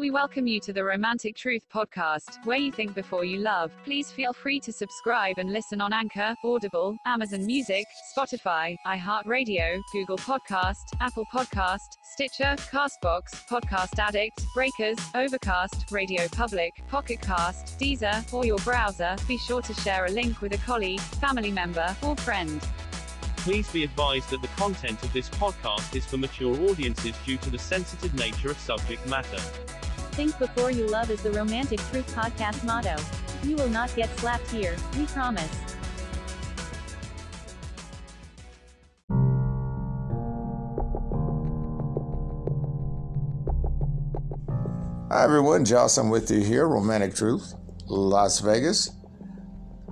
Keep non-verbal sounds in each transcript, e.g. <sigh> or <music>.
We welcome you to the Romantic Truth Podcast, where you think before you love. Please feel free to subscribe and listen on Anchor, Audible, Amazon Music, Spotify, iHeartRadio, Google Podcast, Apple Podcast, Stitcher, Castbox, Podcast Addict, Breakers, Overcast, Radio Public, Pocket Cast, Deezer, or your browser. Be sure to share a link with a colleague, family member, or friend. Please be advised that the content of this podcast is for mature audiences due to the sensitive nature of subject matter. Think before you love is the Romantic Truth Podcast motto. You will not get slapped here, we promise. Hi everyone, Joss, I'm with you here, Romantic Truth, Las Vegas.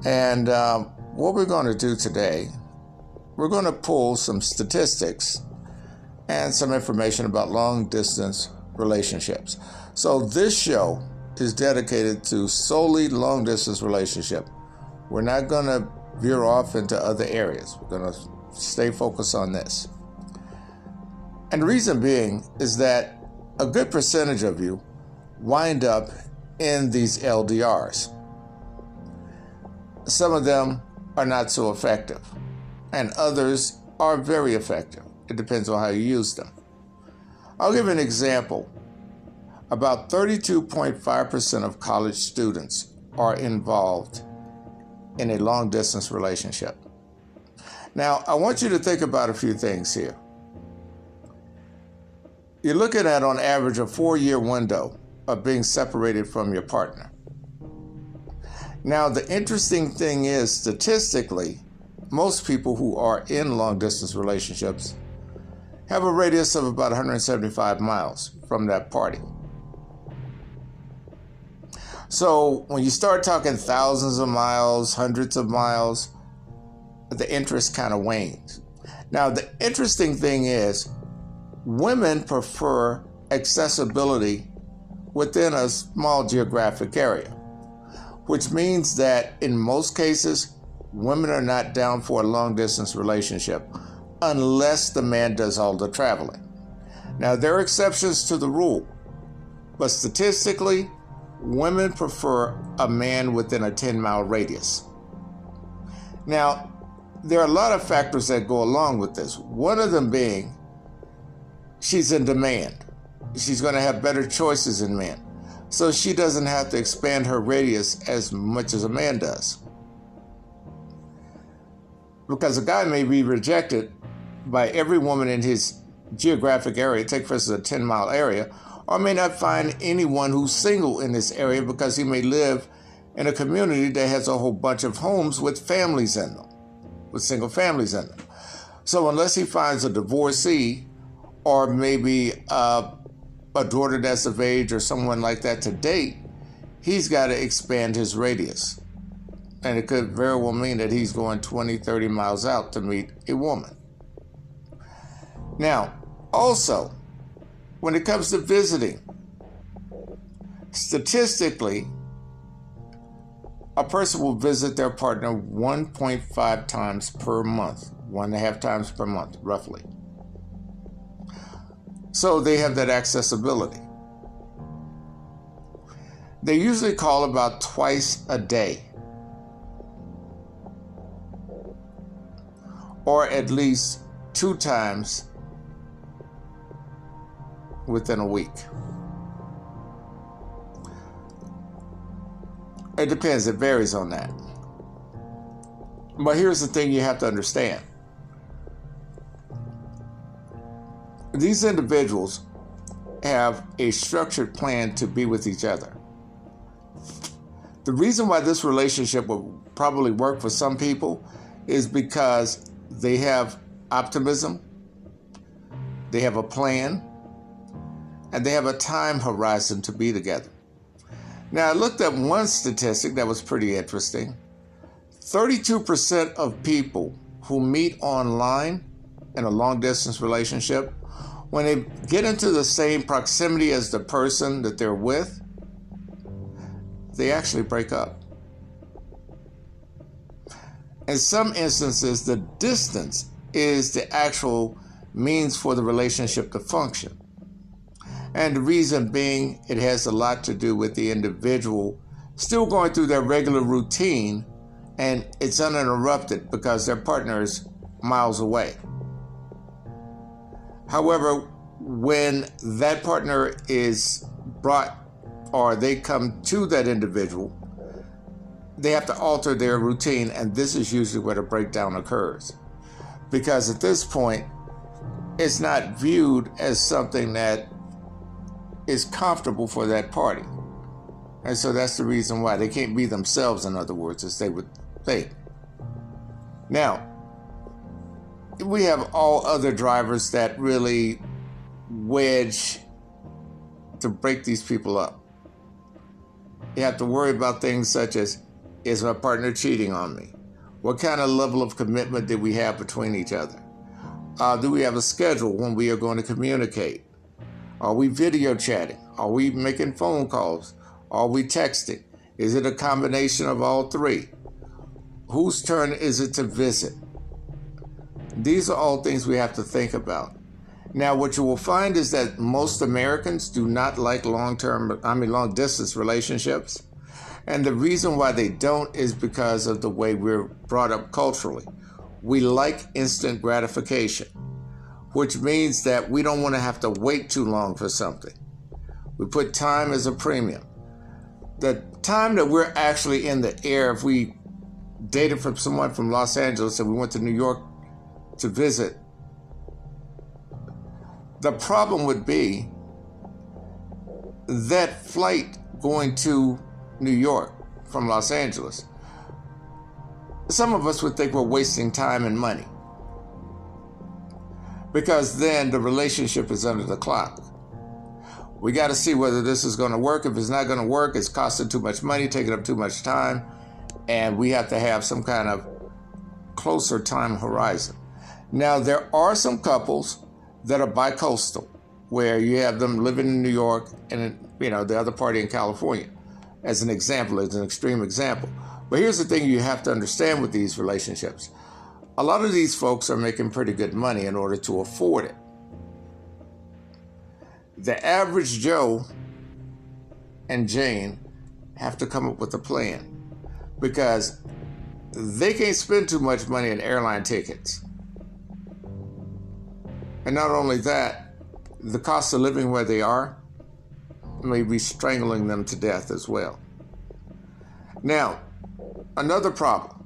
And um, what we're going to do today, we're going to pull some statistics and some information about long distance relationships. So this show is dedicated to solely long distance relationship. We're not going to veer off into other areas. We're going to stay focused on this. And the reason being is that a good percentage of you wind up in these LDRs. Some of them are not so effective, and others are very effective. It depends on how you use them. I'll give an example. About 32.5% of college students are involved in a long distance relationship. Now, I want you to think about a few things here. You're looking at, on average, a four year window of being separated from your partner. Now, the interesting thing is, statistically, most people who are in long distance relationships have a radius of about 175 miles from that party. So when you start talking thousands of miles, hundreds of miles, the interest kind of wanes. Now, the interesting thing is, women prefer accessibility within a small geographic area, which means that in most cases, women are not down for a long distance relationship unless the man does all the traveling. Now, there are exceptions to the rule, but statistically, women prefer a man within a 10 mile radius. Now, there are a lot of factors that go along with this. One of them being she's in demand. She's going to have better choices in men. So she doesn't have to expand her radius as much as a man does. Because a guy may be rejected by every woman in his geographic area, take for instance a 10 mile area, or may not find anyone who's single in this area because he may live in a community that has a whole bunch of homes with families in them, with single families in them. So unless he finds a divorcee or maybe uh, a daughter that's of age or someone like that to date, he's got to expand his radius. And it could very well mean that he's going 20, 30 miles out to meet a woman. Now, also, when it comes to visiting, statistically, a person will visit their partner 1.5 times per month, one and a half times per month, roughly. So they have that accessibility. They usually call about twice a day, or at least two times within a week. It depends, it varies on that. But here's the thing you have to understand these individuals have a structured plan to be with each other. The reason why this relationship will probably work for some people is because they have optimism, they have a plan, and they have a time horizon to be together. Now, I looked at one statistic that was pretty interesting 32% of people who meet online in a long distance relationship, when they get into the same proximity as the person that they're with, they actually break up. In some instances, the distance is the actual means for the relationship to function. And the reason being, it has a lot to do with the individual still going through their regular routine and it's uninterrupted because their partner is miles away. However, when that partner is brought or they come to that individual, they have to alter their routine, and this is usually where the breakdown occurs. Because at this point, it's not viewed as something that is comfortable for that party. And so that's the reason why they can't be themselves, in other words, as they would think. Now, we have all other drivers that really wedge to break these people up. You have to worry about things such as is my partner cheating on me? What kind of level of commitment did we have between each other? Uh, do we have a schedule when we are going to communicate? Are we video chatting? Are we making phone calls? Are we texting? Is it a combination of all three? Whose turn is it to visit? These are all things we have to think about. Now, what you will find is that most Americans do not like long term, I mean, long distance relationships. And the reason why they don't is because of the way we're brought up culturally. We like instant gratification, which means that we don't want to have to wait too long for something. We put time as a premium. The time that we're actually in the air, if we dated from someone from Los Angeles and we went to New York to visit, the problem would be that flight going to New York from Los Angeles. Some of us would think we're wasting time and money because then the relationship is under the clock. We got to see whether this is going to work. If it's not going to work, it's costing too much money, taking up too much time, and we have to have some kind of closer time horizon. Now, there are some couples that are bicoastal, where you have them living in New York and you know the other party in California, as an example, as an extreme example. But here's the thing you have to understand with these relationships: a lot of these folks are making pretty good money in order to afford it. The average Joe and Jane have to come up with a plan because they can't spend too much money on airline tickets. And not only that, the cost of living where they are may be strangling them to death as well. Now, another problem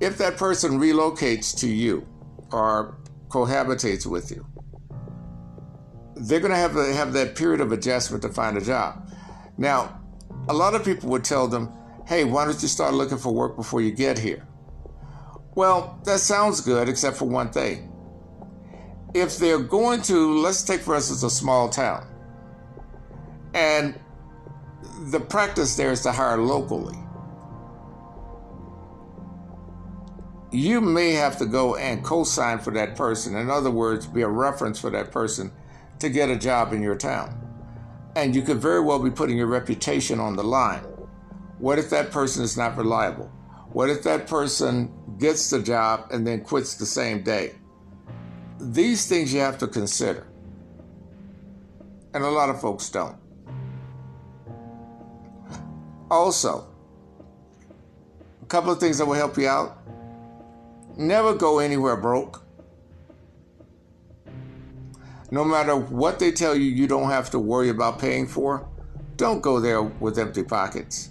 if that person relocates to you or cohabitates with you, they're going to have to have that period of adjustment to find a job. Now, a lot of people would tell them, hey, why don't you start looking for work before you get here? Well, that sounds good, except for one thing if they're going to, let's take for instance a small town, and the practice there is to hire locally. You may have to go and co sign for that person. In other words, be a reference for that person to get a job in your town. And you could very well be putting your reputation on the line. What if that person is not reliable? What if that person gets the job and then quits the same day? these things you have to consider. And a lot of folks don't. Also, a couple of things that will help you out. Never go anywhere broke. No matter what they tell you, you don't have to worry about paying for. Don't go there with empty pockets.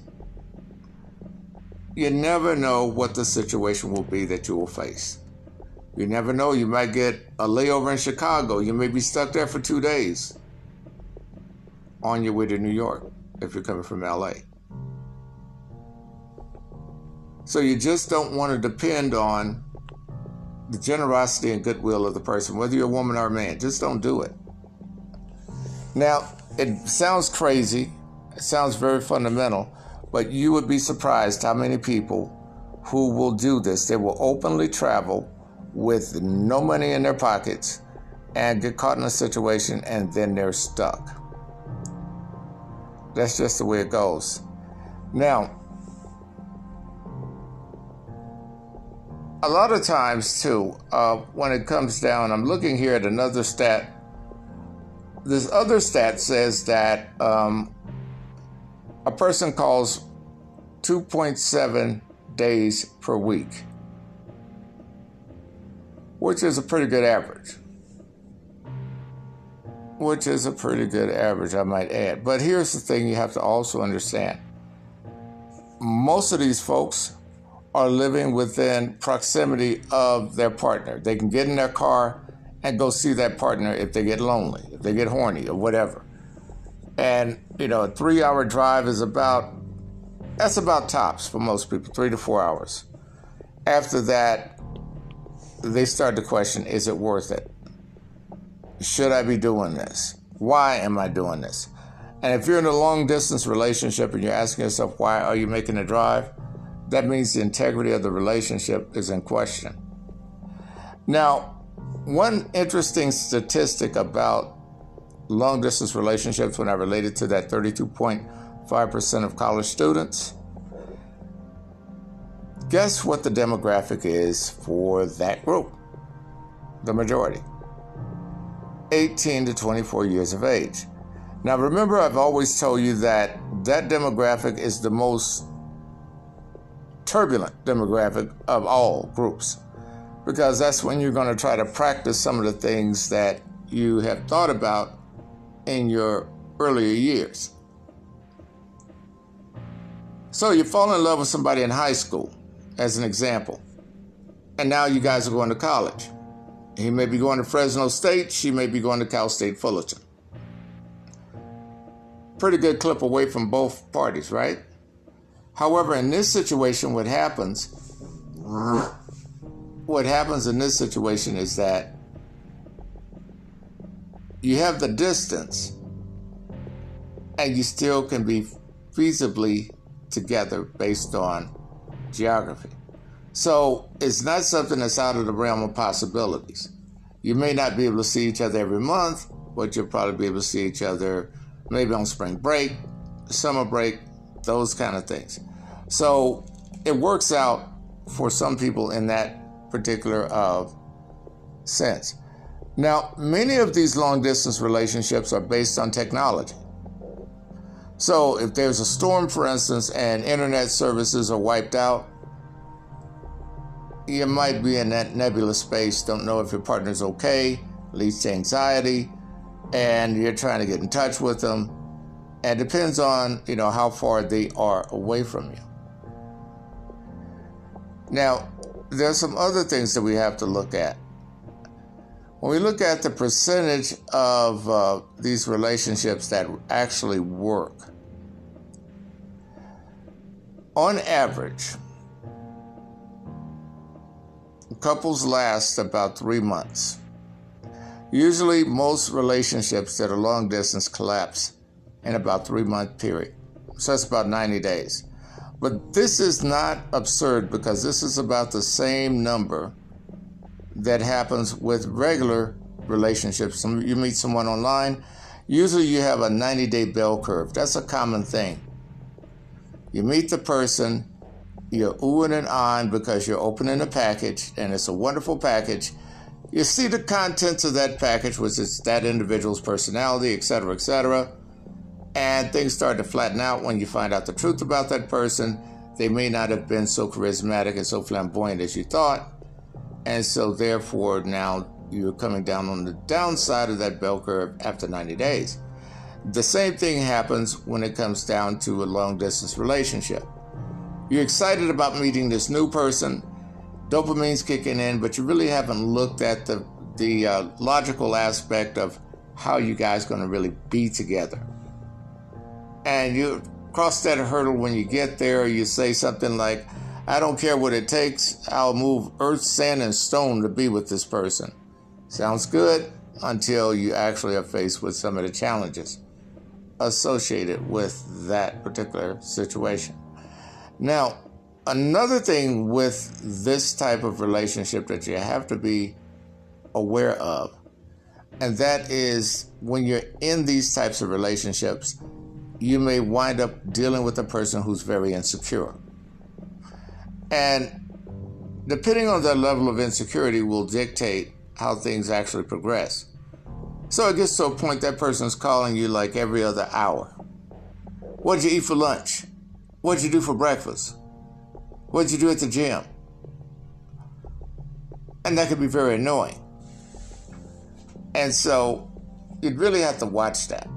You never know what the situation will be that you will face. You never know. You might get a layover in Chicago. You may be stuck there for two days on your way to New York if you're coming from LA. So you just don't want to depend on the generosity and goodwill of the person, whether you're a woman or a man. Just don't do it. Now, it sounds crazy, it sounds very fundamental, but you would be surprised how many people who will do this. They will openly travel with no money in their pockets and get caught in a situation and then they're stuck. That's just the way it goes. Now, a lot of times, too, uh, when it comes down, I'm looking here at another stat this other stat says that um, a person calls 2.7 days per week, which is a pretty good average. Which is a pretty good average, I might add. But here's the thing you have to also understand most of these folks are living within proximity of their partner. They can get in their car and go see that partner if they get lonely, if they get horny, or whatever. And, you know, a three hour drive is about, that's about tops for most people, three to four hours. After that, they start to question is it worth it? Should I be doing this? Why am I doing this? And if you're in a long distance relationship and you're asking yourself, why are you making a drive? That means the integrity of the relationship is in question. Now, one interesting statistic about long distance relationships when I related to that 32.5% of college students. Guess what the demographic is for that group? The majority 18 to 24 years of age. Now, remember, I've always told you that that demographic is the most turbulent demographic of all groups because that's when you're going to try to practice some of the things that you have thought about in your earlier years. So you fall in love with somebody in high school, as an example, and now you guys are going to college. He may be going to Fresno State, she may be going to Cal State Fullerton. Pretty good clip away from both parties, right? However, in this situation, what happens, what happens in this situation is that you have the distance and you still can be feasibly together based on geography. So it's not something that's out of the realm of possibilities. You may not be able to see each other every month, but you'll probably be able to see each other maybe on spring break, summer break, those kind of things. So it works out for some people in that particular uh, sense. Now, many of these long distance relationships are based on technology. So, if there's a storm, for instance, and internet services are wiped out, you might be in that nebulous space, don't know if your partner's okay, leads to anxiety, and you're trying to get in touch with them. And it depends on, you know, how far they are away from you. Now, there's some other things that we have to look at. When we look at the percentage of uh, these relationships that actually work, on average, couples last about three months. Usually, most relationships that are long distance collapse in about three month period. So that's about 90 days. But this is not absurd because this is about the same number that happens with regular relationships. You meet someone online, usually you have a 90 day bell curve. That's a common thing. You meet the person, you're oohing and on because you're opening a package, and it's a wonderful package. You see the contents of that package, which is that individual's personality, etc., etc and things start to flatten out when you find out the truth about that person. They may not have been so charismatic and so flamboyant as you thought. And so, therefore, now you're coming down on the downside of that bell curve after 90 days. The same thing happens when it comes down to a long distance relationship. You're excited about meeting this new person, dopamine's kicking in, but you really haven't looked at the, the uh, logical aspect of how you guys going to really be together and you cross that hurdle when you get there. You say something like, I don't care what it takes, I'll move earth, sand, and stone to be with this person. Sounds good until you actually are faced with some of the challenges associated with that particular situation. Now, another thing with this type of relationship that you have to be aware of, and that is when you're in these types of relationships, you may wind up dealing with a person who's very insecure. And depending on their level of insecurity will dictate how things actually progress. So it gets to a point that person's calling you like every other hour. What'd you eat for lunch? What'd you do for breakfast? What'd you do at the gym? And that could be very annoying. And so you'd really have to watch that.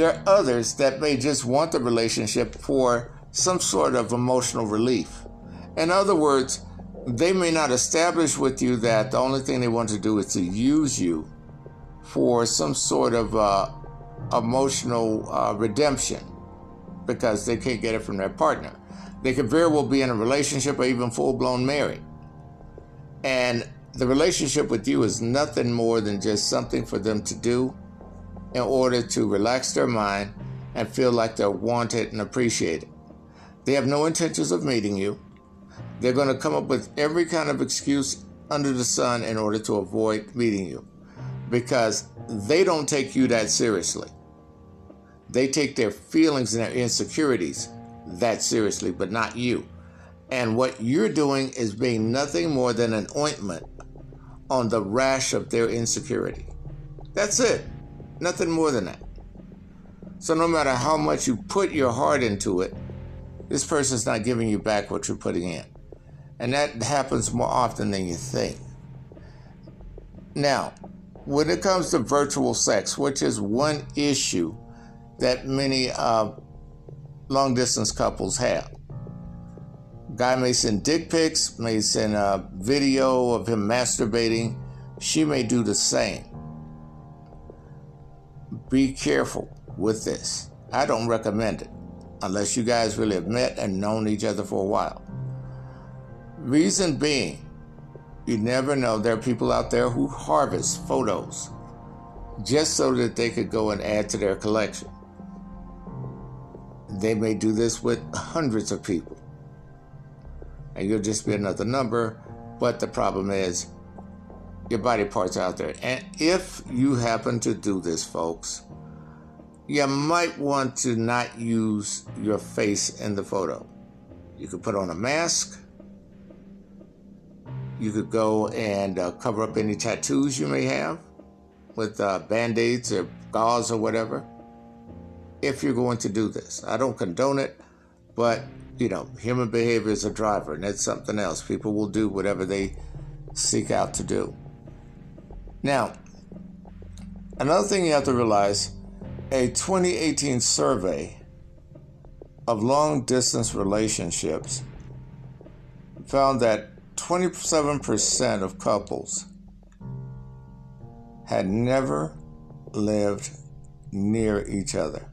There are others that may just want the relationship for some sort of emotional relief. In other words, they may not establish with you that the only thing they want to do is to use you for some sort of uh, emotional uh, redemption because they can't get it from their partner. They could very well be in a relationship or even full blown married. And the relationship with you is nothing more than just something for them to do in order to relax their mind and feel like they're wanted and appreciated. They have no intentions of meeting you. They're going to come up with every kind of excuse under the sun in order to avoid meeting you because they don't take you that seriously. They take their feelings and their insecurities that seriously, but not you. And what you're doing is being nothing more than an ointment on the rash of their insecurity. That's it. Nothing more than that. So no matter how much you put your heart into it, this person's not giving you back what you're putting in. And that happens more often than you think. Now, when it comes to virtual sex, which is one issue that many uh, long distance couples have, Guy may send dick pics, may send a video of him masturbating. She may do the same. Be careful with this. I don't recommend it unless you guys really have met and known each other for a while. Reason being, you never know. There are people out there who harvest photos just so that they could go and add to their collection. They may do this with hundreds of people and you'll just be another number. But the problem is, your body parts out there. And if you happen to do this, folks, you might want to not use your face in the photo. You could put on a mask. You could go and uh, cover up any tattoos you may have with uh, band aids or gauze or whatever. If you're going to do this, I don't condone it, but you know, human behavior is a driver, and it's something else. People will do whatever they seek out to do. Now, another thing you have to realize a 2018 survey of long distance relationships found that 27% of couples had never lived near each other.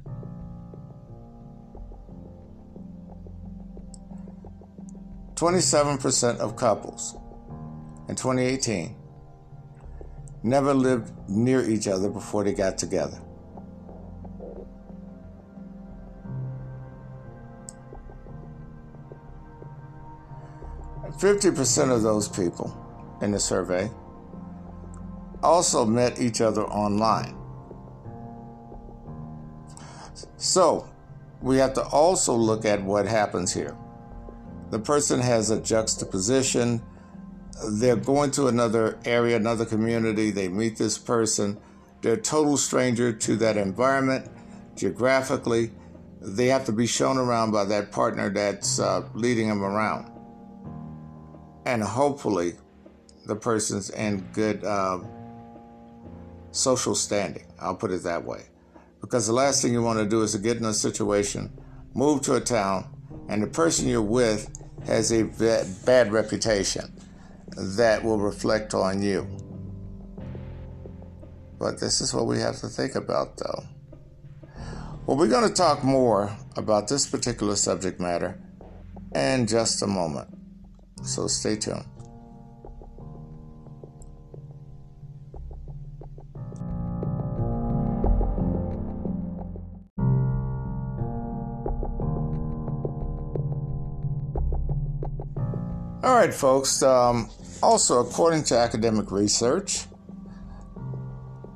27% of couples in 2018 never lived near each other before they got together. Fifty percent of those people in the survey also met each other online. So we have to also look at what happens here the person has a juxtaposition. They're going to another area, another community. They meet this person. They're a total stranger to that environment geographically. They have to be shown around by that partner that's uh, leading them around. And hopefully, the person's in good uh, social standing. I'll put it that way. Because the last thing you want to do is to get in a situation, move to a town, and the person you're with has a bad reputation that will reflect on you. But this is what we have to think about, though. Well, we're going to talk more about this particular subject matter in just a moment. So stay tuned. All right, folks. Um, also, according to academic research,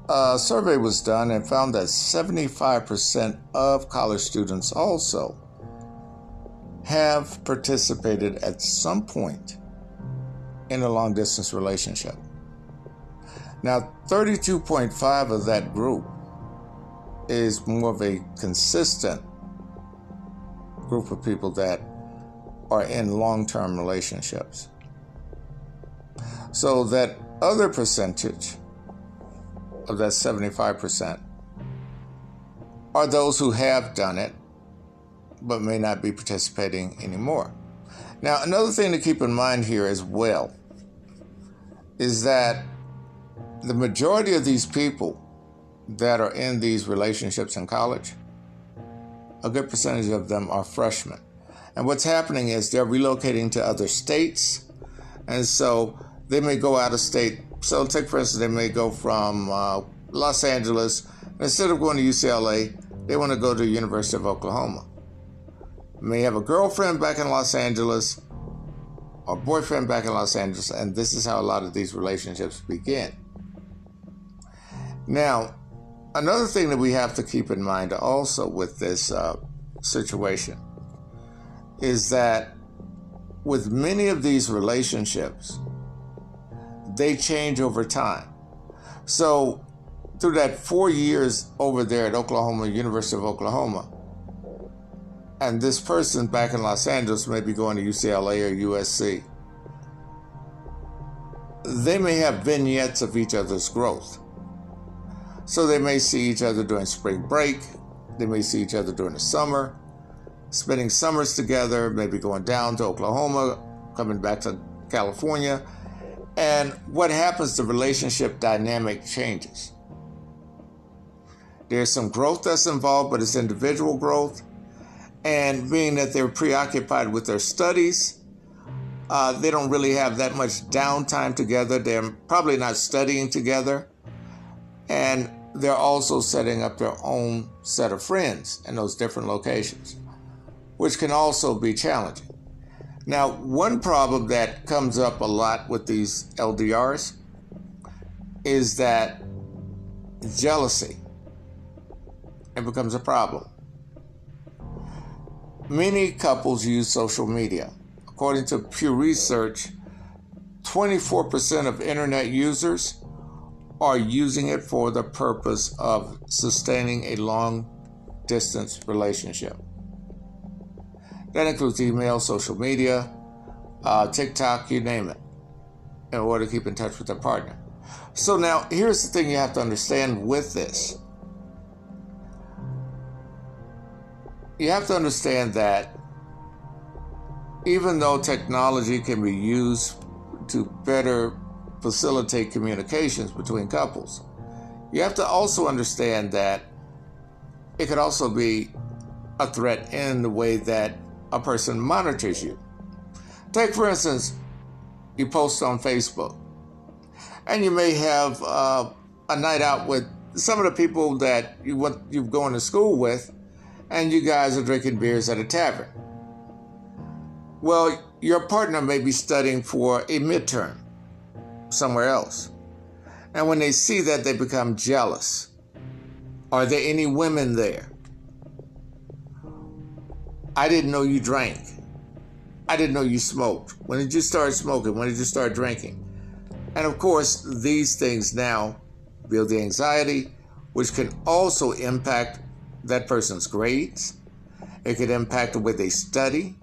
a survey was done and found that 75% of college students also have participated at some point in a long distance relationship. Now, 32.5 of that group is more of a consistent group of people that are in long term relationships. So, that other percentage of that 75% are those who have done it but may not be participating anymore. Now, another thing to keep in mind here as well is that the majority of these people that are in these relationships in college, a good percentage of them are freshmen. And what's happening is they're relocating to other states. And so they may go out of state. So, take for instance, they may go from uh, Los Angeles. Instead of going to UCLA, they want to go to the University of Oklahoma. May have a girlfriend back in Los Angeles or boyfriend back in Los Angeles, and this is how a lot of these relationships begin. Now, another thing that we have to keep in mind also with this uh, situation is that with many of these relationships, they change over time. So, through that four years over there at Oklahoma, University of Oklahoma, and this person back in Los Angeles may be going to UCLA or USC, they may have vignettes of each other's growth. So they may see each other during spring break, they may see each other during the summer, spending summers together, maybe going down to Oklahoma, coming back to California. And what happens, the relationship dynamic changes. There's some growth that's involved, but it's individual growth. And being that they're preoccupied with their studies, uh, they don't really have that much downtime together. They're probably not studying together. And they're also setting up their own set of friends in those different locations, which can also be challenging. Now, one problem that comes up a lot with these LDRs is that jealousy. It becomes a problem. Many couples use social media. According to Pew Research, 24% of internet users are using it for the purpose of sustaining a long distance relationship. That includes email, social media, uh, TikTok, you name it, in order to keep in touch with their partner. So, now here's the thing you have to understand with this you have to understand that even though technology can be used to better facilitate communications between couples, you have to also understand that it could also be a threat in the way that a person monitors you. Take, for instance, you post on Facebook, and you may have uh, a night out with some of the people that you went, you've gone to school with, and you guys are drinking beers at a tavern. Well, your partner may be studying for a midterm somewhere else. And when they see that, they become jealous. Are there any women there? I didn't know you drank. I didn't know you smoked. When did you start smoking? When did you start drinking? And of course, these things now build the anxiety, which can also impact that person's grades. It could impact the way they study.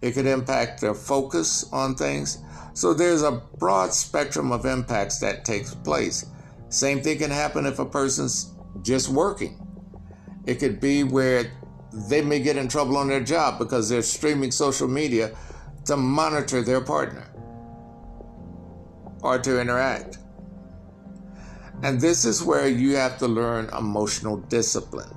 It could impact their focus on things. So there's a broad spectrum of impacts that takes place. Same thing can happen if a person's just working. It could be where they may get in trouble on their job because they're streaming social media to monitor their partner or to interact. And this is where you have to learn emotional discipline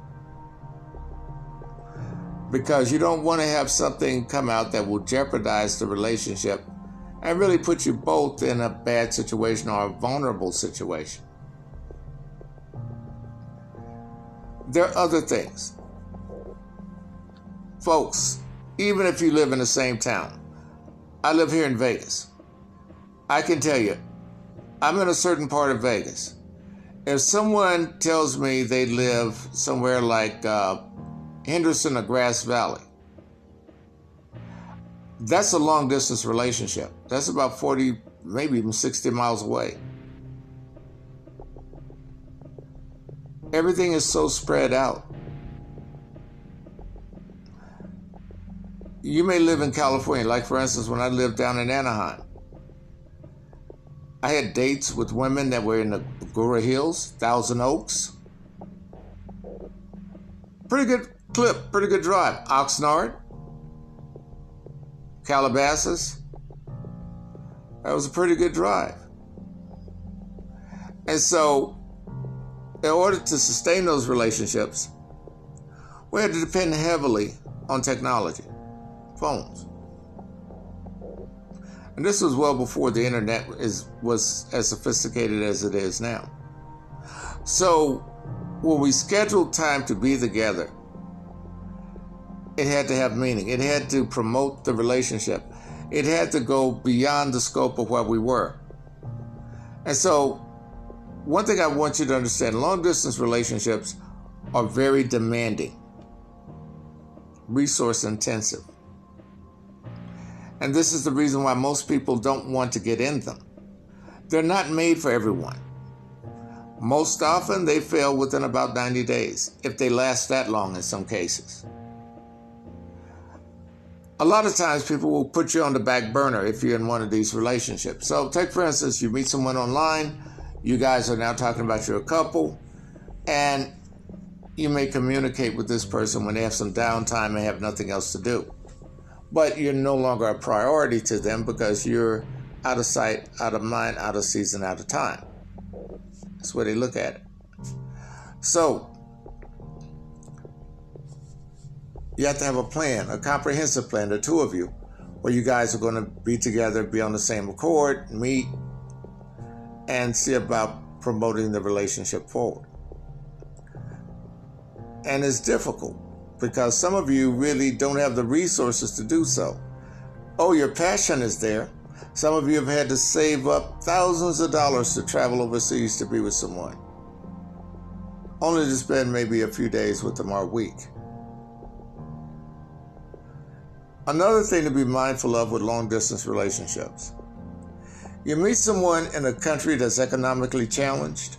because you don't want to have something come out that will jeopardize the relationship and really put you both in a bad situation or a vulnerable situation. There are other things. Folks, even if you live in the same town, I live here in Vegas. I can tell you, I'm in a certain part of Vegas. If someone tells me they live somewhere like uh, Henderson or Grass Valley. That's a long distance relationship. That's about 40, maybe even 60 miles away. everything is so spread out. You may live in California, like for instance, when I lived down in Anaheim. I had dates with women that were in the Agoura Hills, Thousand Oaks. Pretty good clip, pretty good drive. Oxnard, Calabasas. That was a pretty good drive. And so, in order to sustain those relationships, we had to depend heavily on technology, phones. And this was well before the internet is was as sophisticated as it is now. So when we scheduled time to be together, it had to have meaning. It had to promote the relationship. It had to go beyond the scope of what we were. And so one thing I want you to understand long distance relationships are very demanding, resource intensive. And this is the reason why most people don't want to get in them. They're not made for everyone. Most often, they fail within about 90 days, if they last that long in some cases. A lot of times, people will put you on the back burner if you're in one of these relationships. So, take for instance, you meet someone online, you guys are now talking about you're a couple, and you may communicate with this person when they have some downtime and have nothing else to do but you're no longer a priority to them because you're out of sight, out of mind, out of season, out of time. That's where they look at it. So, you have to have a plan, a comprehensive plan, the two of you, where you guys are going to be together, be on the same accord, meet, and see about promoting the relationship forward. And it's difficult because some of you really don't have the resources to do so. Oh, your passion is there. Some of you have had to save up thousands of dollars to travel overseas to be with someone, only to spend maybe a few days with them or a week. Another thing to be mindful of with long distance relationships you meet someone in a country that's economically challenged,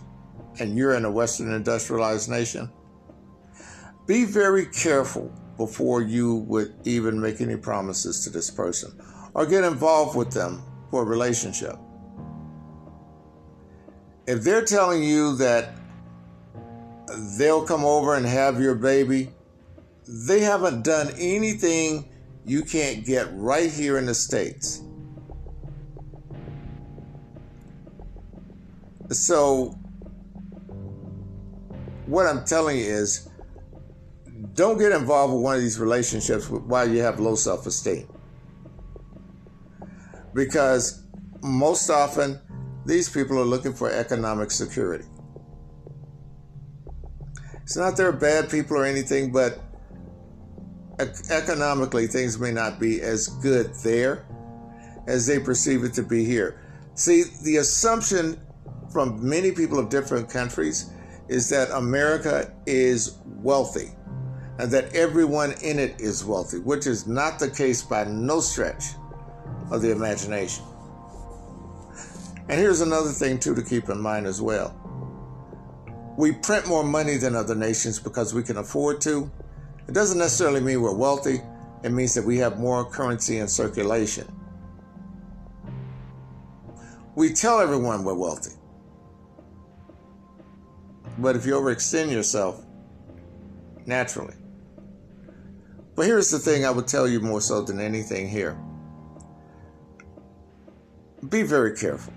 and you're in a Western industrialized nation be very careful before you would even make any promises to this person or get involved with them for a relationship. If they're telling you that they'll come over and have your baby, they haven't done anything you can't get right here in the States. So, what I'm telling you is, don't get involved with one of these relationships while you have low self esteem. Because most often, these people are looking for economic security. It's not they're bad people or anything, but economically, things may not be as good there as they perceive it to be here. See, the assumption from many people of different countries is that America is wealthy and that everyone in it is wealthy, which is not the case by no stretch of the imagination. And here's another thing, too, to keep in mind as well. We print more money than other nations because we can afford to. It doesn't necessarily mean we're wealthy, it means that we have more currency in circulation. We tell everyone we're wealthy. But if you overextend yourself, naturally, but here's the thing I would tell you more so than anything here be very careful.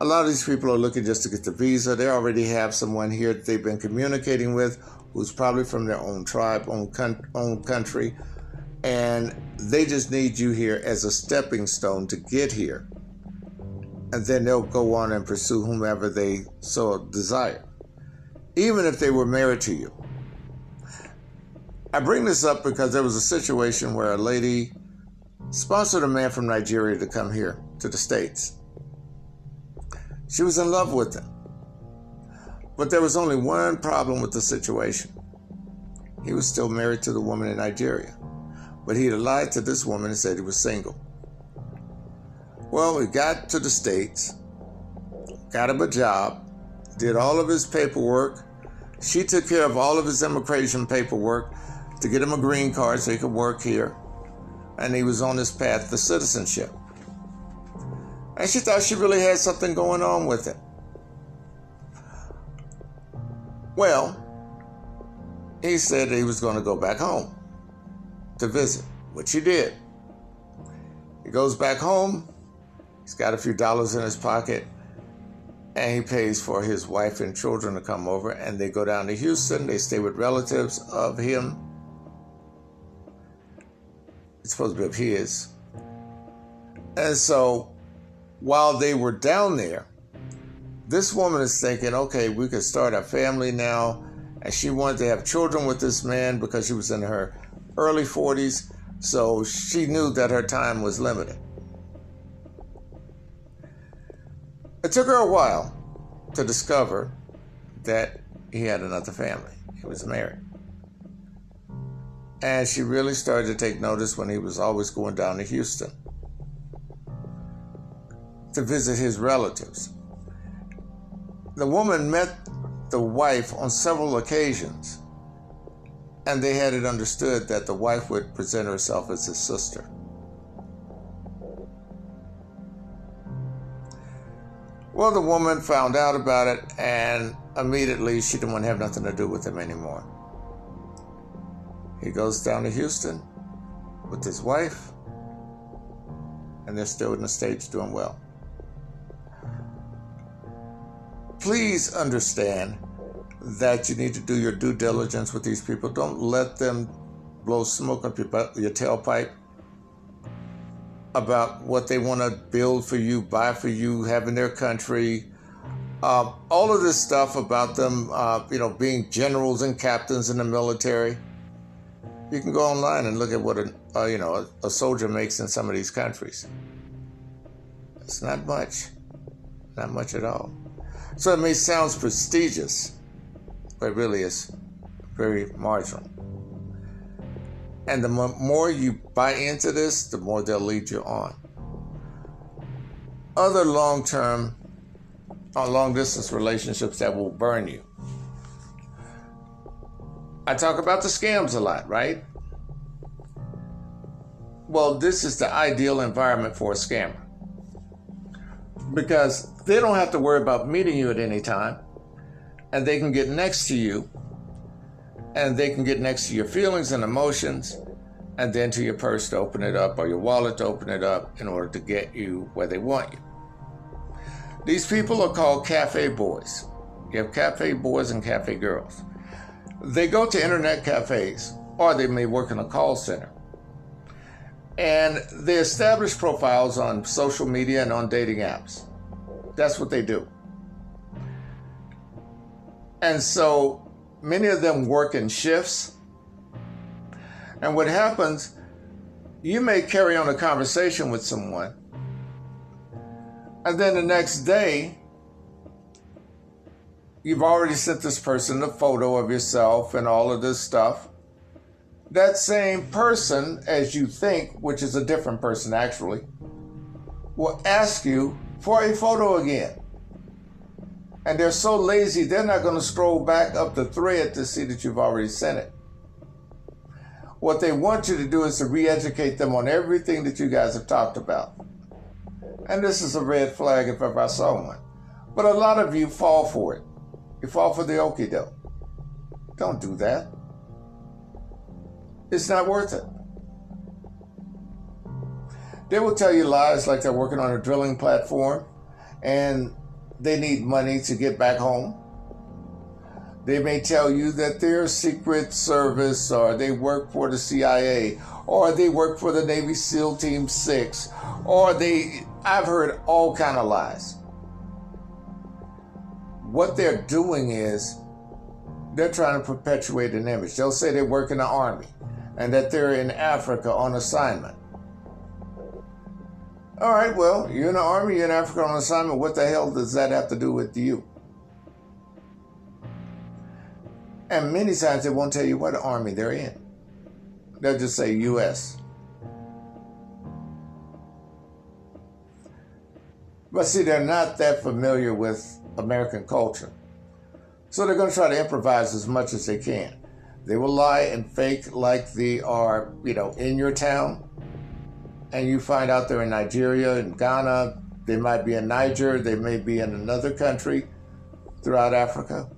A lot of these people are looking just to get the visa. They already have someone here that they've been communicating with who's probably from their own tribe, own, country, and they just need you here as a stepping stone to get here. And then they'll go on and pursue whomever they so desire, even if they were married to you. I bring this up because there was a situation where a lady sponsored a man from Nigeria to come here to the States. She was in love with him. But there was only one problem with the situation. He was still married to the woman in Nigeria, but he had lied to this woman and said he was single. Well, he got to the States, got him a job, did all of his paperwork, She took care of all of his immigration paperwork to get him a green card so he could work here. And he was on his path to citizenship. And she thought she really had something going on with it. Well, he said he was going to go back home to visit, which he did. He goes back home, he's got a few dollars in his pocket, and he pays for his wife and children to come over, and they go down to Houston. They stay with relatives of him. It's supposed to be of his. And so while they were down there, this woman is thinking, okay, we could start a family now. And she wanted to have children with this man because she was in her early 40s. So she knew that her time was limited. It took her a while to discover that he had another family. He was married. And she really started to take notice when he was always going down to Houston to visit his relatives. The woman met the wife on several occasions, and they had it understood that the wife would present herself as his sister. Well, the woman found out about it, and immediately she didn't want to have nothing to do with him anymore. He goes down to Houston with his wife, and they're still in the States doing well. please understand that you need to do your due diligence with these people. Don't let them blow smoke up your, tailpipe about what they want to build for you, buy for you, have in their country. Uh, all of this stuff about them, uh, you know, being generals and captains in the military. You can go online and look at what a, uh, you know a, a soldier makes in some of these countries. It's not much, not much at all. So it may sound prestigious, but really is very marginal. And the more you buy into this, the more they'll lead you on. Other long term or long distance relationships that will burn you. I talk about the scams a lot, right? Well, this is the ideal environment for a scammer because they don't have to worry about meeting you at any time and they can get next to you and they can get next to your feelings and emotions and then to your purse to open it up or your wallet to open it up in order to get you where they want you. These people are called cafe boys. You have cafe boys and cafe girls. They go to internet cafes or they may work in a call center. And they establish profiles on social media and on dating apps. That's what they do. And so many of them work in shifts. And what happens, you may carry on a conversation with someone, and then the next day, you've already sent this person a photo of yourself and all of this stuff. That same person, as you think, which is a different person actually, will ask you for a photo again. And they're so lazy, they're not going to scroll back up the thread to see that you've already sent it. What they want you to do is to re educate them on everything that you guys have talked about. And this is a red flag if ever I saw one. But a lot of you fall for it. You fall for the okie doke. Don't do that. It's not worth it. They will tell you lies like they're working on a drilling platform and they need money to get back home. They may tell you that they're Secret Service or they work for the CIA or they work for the Navy SEAL Team 6 or they I've heard all kind of lies. What they're doing is they're trying to perpetuate an image. They'll say they work in the army and that they're in Africa on assignment. All right, well, you're in the army, you're in Africa on assignment. What the hell does that have to do with you? And many times they won't tell you what army they're in. They'll just say U.S. But see, they're not that familiar with American culture. So they're going to try to improvise as much as they can. They will lie and fake like they are, you know, in your town. And you find out they're in Nigeria and Ghana. They might be in Niger. They may be in another country throughout Africa.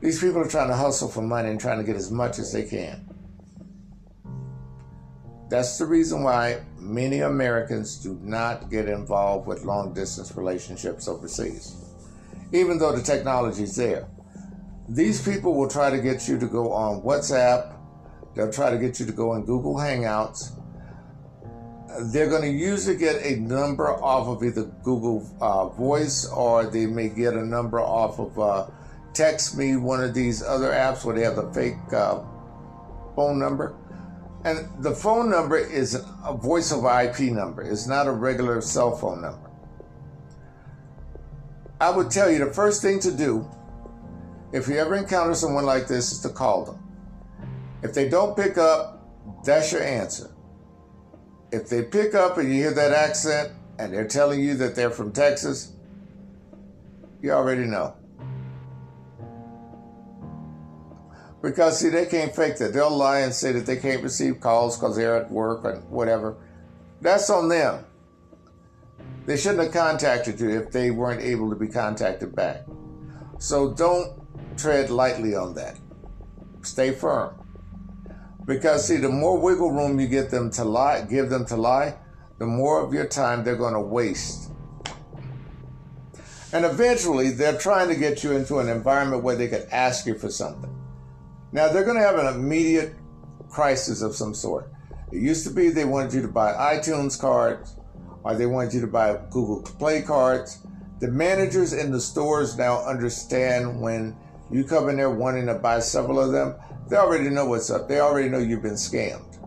These people are trying to hustle for money and trying to get as much as they can. That's the reason why many Americans do not get involved with long distance relationships overseas, even though the technology is there. These people will try to get you to go on WhatsApp, they'll try to get you to go on Google Hangouts. They're going to usually get a number off of either Google uh, Voice or they may get a number off of uh, Text Me, one of these other apps where they have a fake uh, phone number and the phone number is a voice over IP number. It's not a regular cell phone number. I would tell you the first thing to do if you ever encounter someone like this is to call them. If they don't pick up, that's your answer. If they pick up and you hear that accent and they're telling you that they're from Texas, you already know. Because see, they can't fake that. They'll lie and say that they can't receive calls because they're at work and whatever. That's on them. They shouldn't have contacted you if they weren't able to be contacted back. So don't tread lightly on that. Stay firm. Because see, the more wiggle room you get them to lie, give them to lie, the more of your time they're going to waste. And eventually, they're trying to get you into an environment where they can ask you for something. Now they're going to have an immediate crisis of some sort. It used to be they wanted you to buy iTunes cards or they wanted you to buy Google Play cards. The managers in the stores now understand when you come in there wanting to buy several of them, they already know what's up. They already know you've been scammed.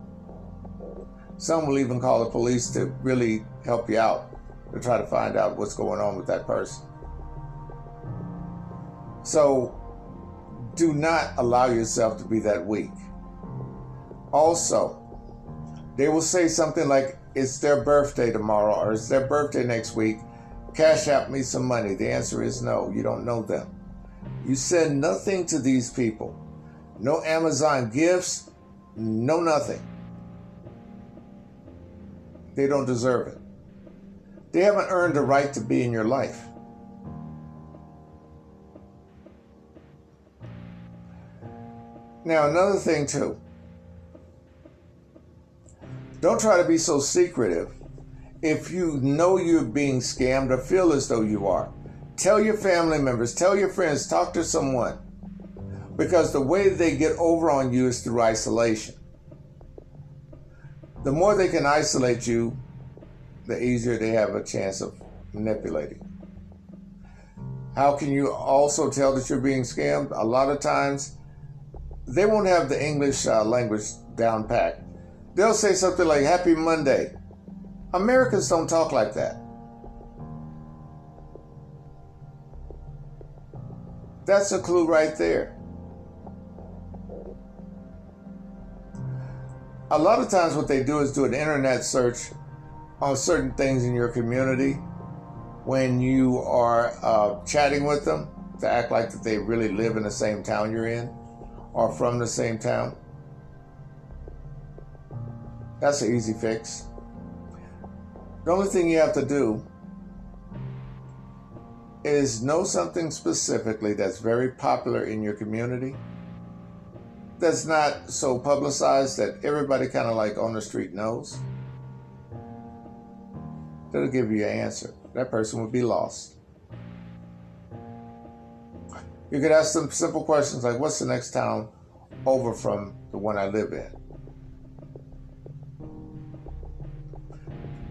Some will even call the police to really help you out to try to find out what's going on with that person. So do not allow yourself to be that weak. Also, they will say something like, It's their birthday tomorrow, or it's their birthday next week. Cash out me some money. The answer is no, you don't know them. You send nothing to these people. No Amazon gifts, no nothing. They don't deserve it. They haven't earned the right to be in your life. Now, another thing, too. Don't try to be so secretive. If you know you're being scammed or feel as though you are, tell your family members, tell your friends, talk to someone. Because the way they get over on you is through isolation. The more they can isolate you, the easier they have a chance of manipulating. How can you also tell that you're being scammed? A lot of times, they won't have the English uh, language down pat. They'll say something like Happy Monday. Americans don't talk like that. That's a clue right there. A lot of times, what they do is do an internet search on certain things in your community when you are uh, chatting with them to act like that they really live in the same town you're in are from the same town. That's an easy fix. The only thing you have to do is know something specifically that's very popular in your community that's not so publicized that everybody kind of like on the street knows. That'll give you your answer. That person would be lost. You could ask them simple questions like, What's the next town over from the one I live in?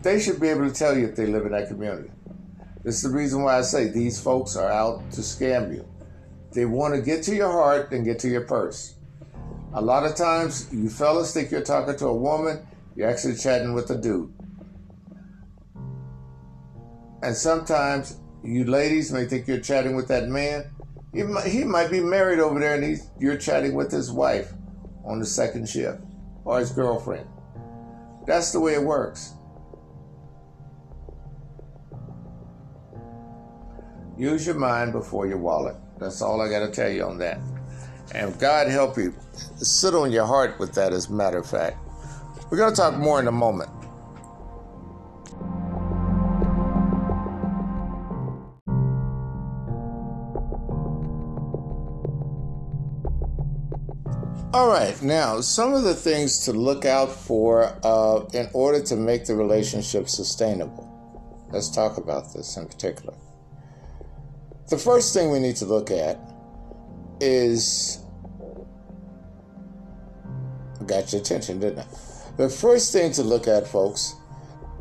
They should be able to tell you if they live in that community. This is the reason why I say these folks are out to scam you. They want to get to your heart and get to your purse. A lot of times, you fellas think you're talking to a woman, you're actually chatting with a dude. And sometimes you ladies may think you're chatting with that man, he might, he might be married over there and he's, you're chatting with his wife on the second shift or his girlfriend. That's the way it works. Use your mind before your wallet. That's all I got to tell you on that. And God help you. Sit on your heart with that, as a matter of fact. We're going to talk more in a moment. All right, now some of the things to look out for uh, in order to make the relationship sustainable. Let's talk about this in particular. The first thing we need to look at is. Got your attention, didn't I? The first thing to look at, folks,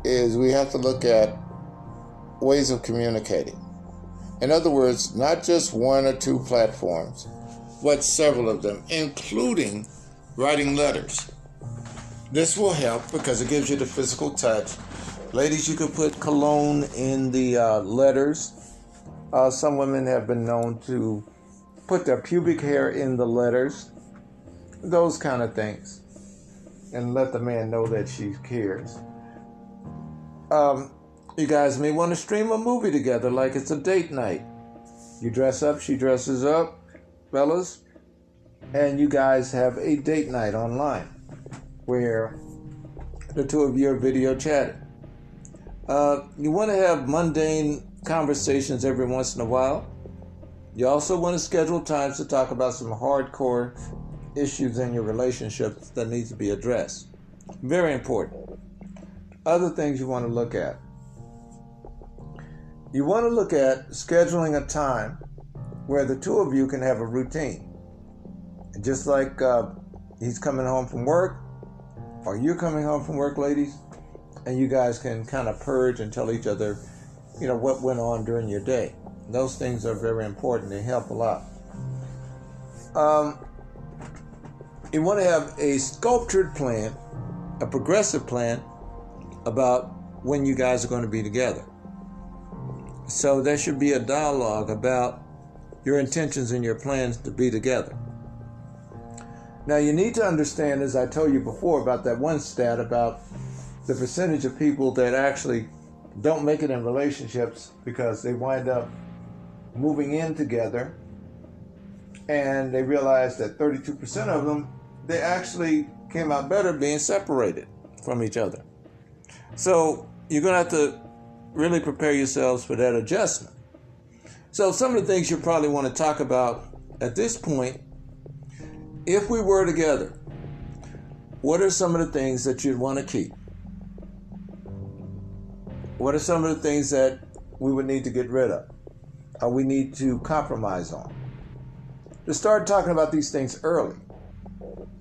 is we have to look at ways of communicating. In other words, not just one or two platforms but several of them, including writing letters. This will help because it gives you the physical touch. Ladies, you can put cologne in the uh, letters. Uh, some women have been known to put their pubic hair in the letters, those kind of things, and let the man know that she cares. Um, you guys may want to stream a movie together like it's a date night. You dress up, she dresses up fellas, and you guys have a date night online where the two of you are video chatting. Uh, you want to have mundane conversations every once in a while. You also want to schedule times to talk about some hardcore issues in your relationship that need to be addressed. Very important. Other things you want to look at. You want to look at scheduling a time where the two of you can have a routine. Just like uh, he's coming home from work, or you're coming home from work, ladies, and you guys can kind of purge and tell each other, you know, what went on during your day. Those things are very important. They help a lot. Um, you want to have a sculptured plan, a progressive plan about when you guys are going to be together. So there should be a dialogue about your intentions and your plans to be together. Now, you need to understand, as I told you before, about that one stat about the percentage of people that actually don't make it in relationships because they wind up moving in together and they realize that 32% of them they actually came out better being separated from each other so you're going to have to really prepare yourselves for that adjustment so, some of the things you probably want to talk about at this point, if we were together, what are some of the things that you'd want to keep? What are some of the things that we would need to get rid of? Or we need to compromise on? To start talking about these things early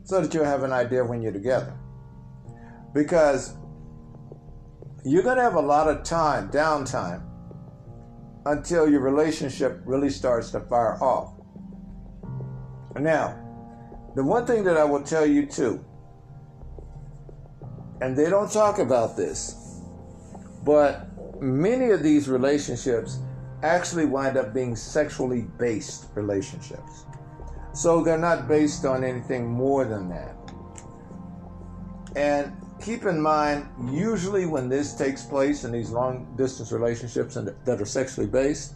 so that you'll have an idea when you're together. Because you're going to have a lot of time, downtime, until your relationship really starts to fire off. Now, the one thing that I will tell you too, and they don't talk about this, but many of these relationships actually wind up being sexually based relationships. So they're not based on anything more than that. And keep in mind, usually when this takes place in these long distance relationships and that are sexually based,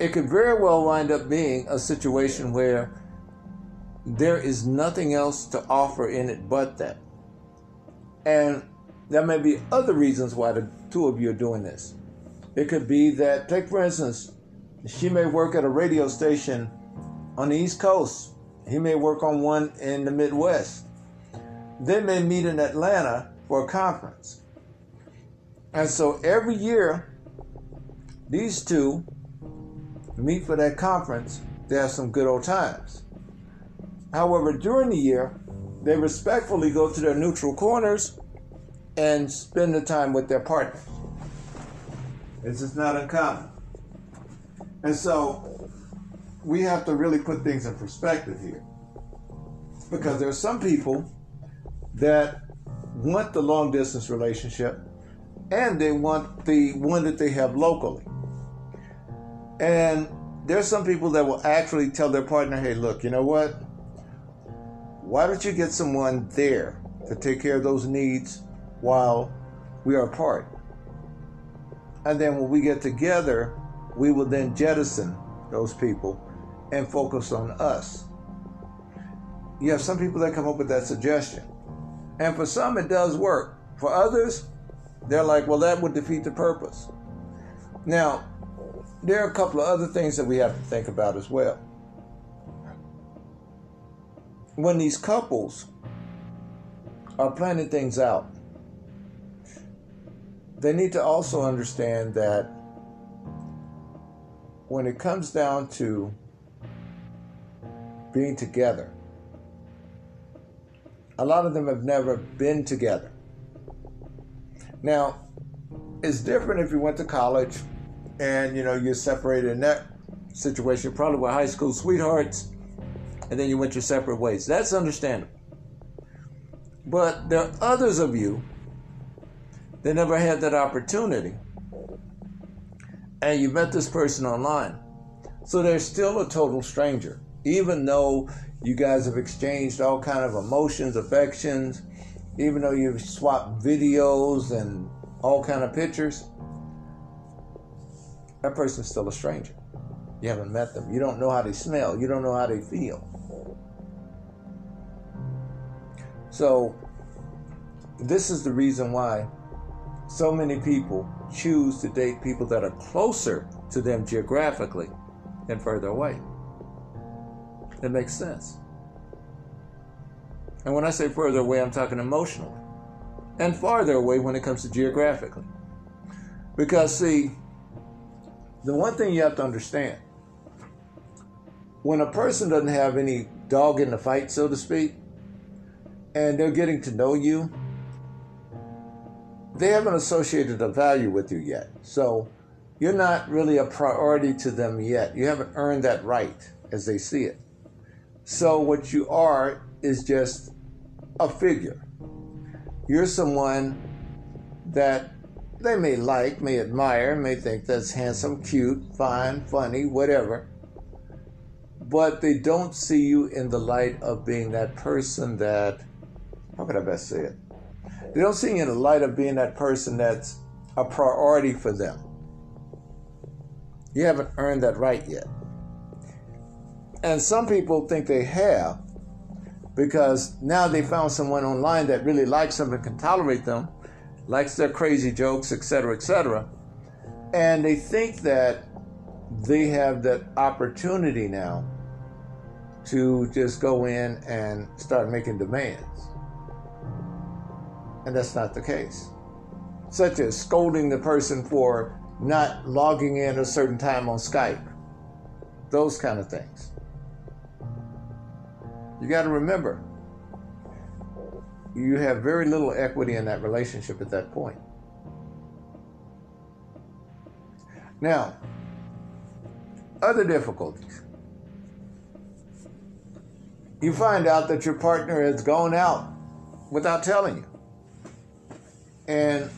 it could very well wind up being a situation where there is nothing else to offer in it but that. And there may be other reasons why the two of you are doing this. It could be that, take for instance, she may work at a radio station on the East Coast. He may work on one in the Midwest they may meet in Atlanta for a conference. And so every year, these two meet for that conference. They have some good old times. However, during the year, they respectfully go to their neutral corners and spend the time with their partners. This is not uncommon. And so we have to really put things in perspective here. Because there are some people that want the long distance relationship and they want the one that they have locally. And there's some people that will actually tell their partner, hey, look, you know what? Why don't you get someone there to take care of those needs while we are apart? And then when we get together, we will then jettison those people and focus on us. You have some people that come up with that suggestion. And for some, it does work. For others, they're like, well, that would defeat the purpose. Now, there are a couple of other things that we have to think about as well. When these couples are planning things out, they need to also understand that when it comes down to being together, a lot of them have never been together. Now, it's different if you went to college and you know you're separated in that situation, probably with high school sweethearts, and then you went your separate ways. That's understandable. But there are others of you that never had that opportunity. And you met this person online. So they're still a total stranger. Even though you guys have exchanged all kind of emotions, affections, even though you've swapped videos and all kind of pictures, that person's still a stranger. You haven't met them. You don't know how they smell. You don't know how they feel. So, this is the reason why so many people choose to date people that are closer to them geographically than further away. It makes sense. And when I say further away, I'm talking emotionally. And farther away when it comes to geographically. Because, see, the one thing you have to understand when a person doesn't have any dog in the fight, so to speak, and they're getting to know you, they haven't associated a value with you yet. So you're not really a priority to them yet. You haven't earned that right as they see it. So what you are is just a figure. You're someone that they may like, may admire, may think that's handsome, cute, fine, funny, whatever. But they don't see you in the light of being that person that, how could I best say it? They don't see you in the light of being that person that's a priority for them. You haven't earned that right yet. And some people think they have because now they found someone online that really likes them and can tolerate them likes their crazy jokes, etc., etc. And they think that they have that opportunity now to just go in and start making demands. And that's not the case. Such as scolding the person for not logging in a certain time on Skype. Those kind of things. You got to remember, you have very little equity in that relationship at that point. Now, other difficulties. You find out that your partner has gone out without telling you. And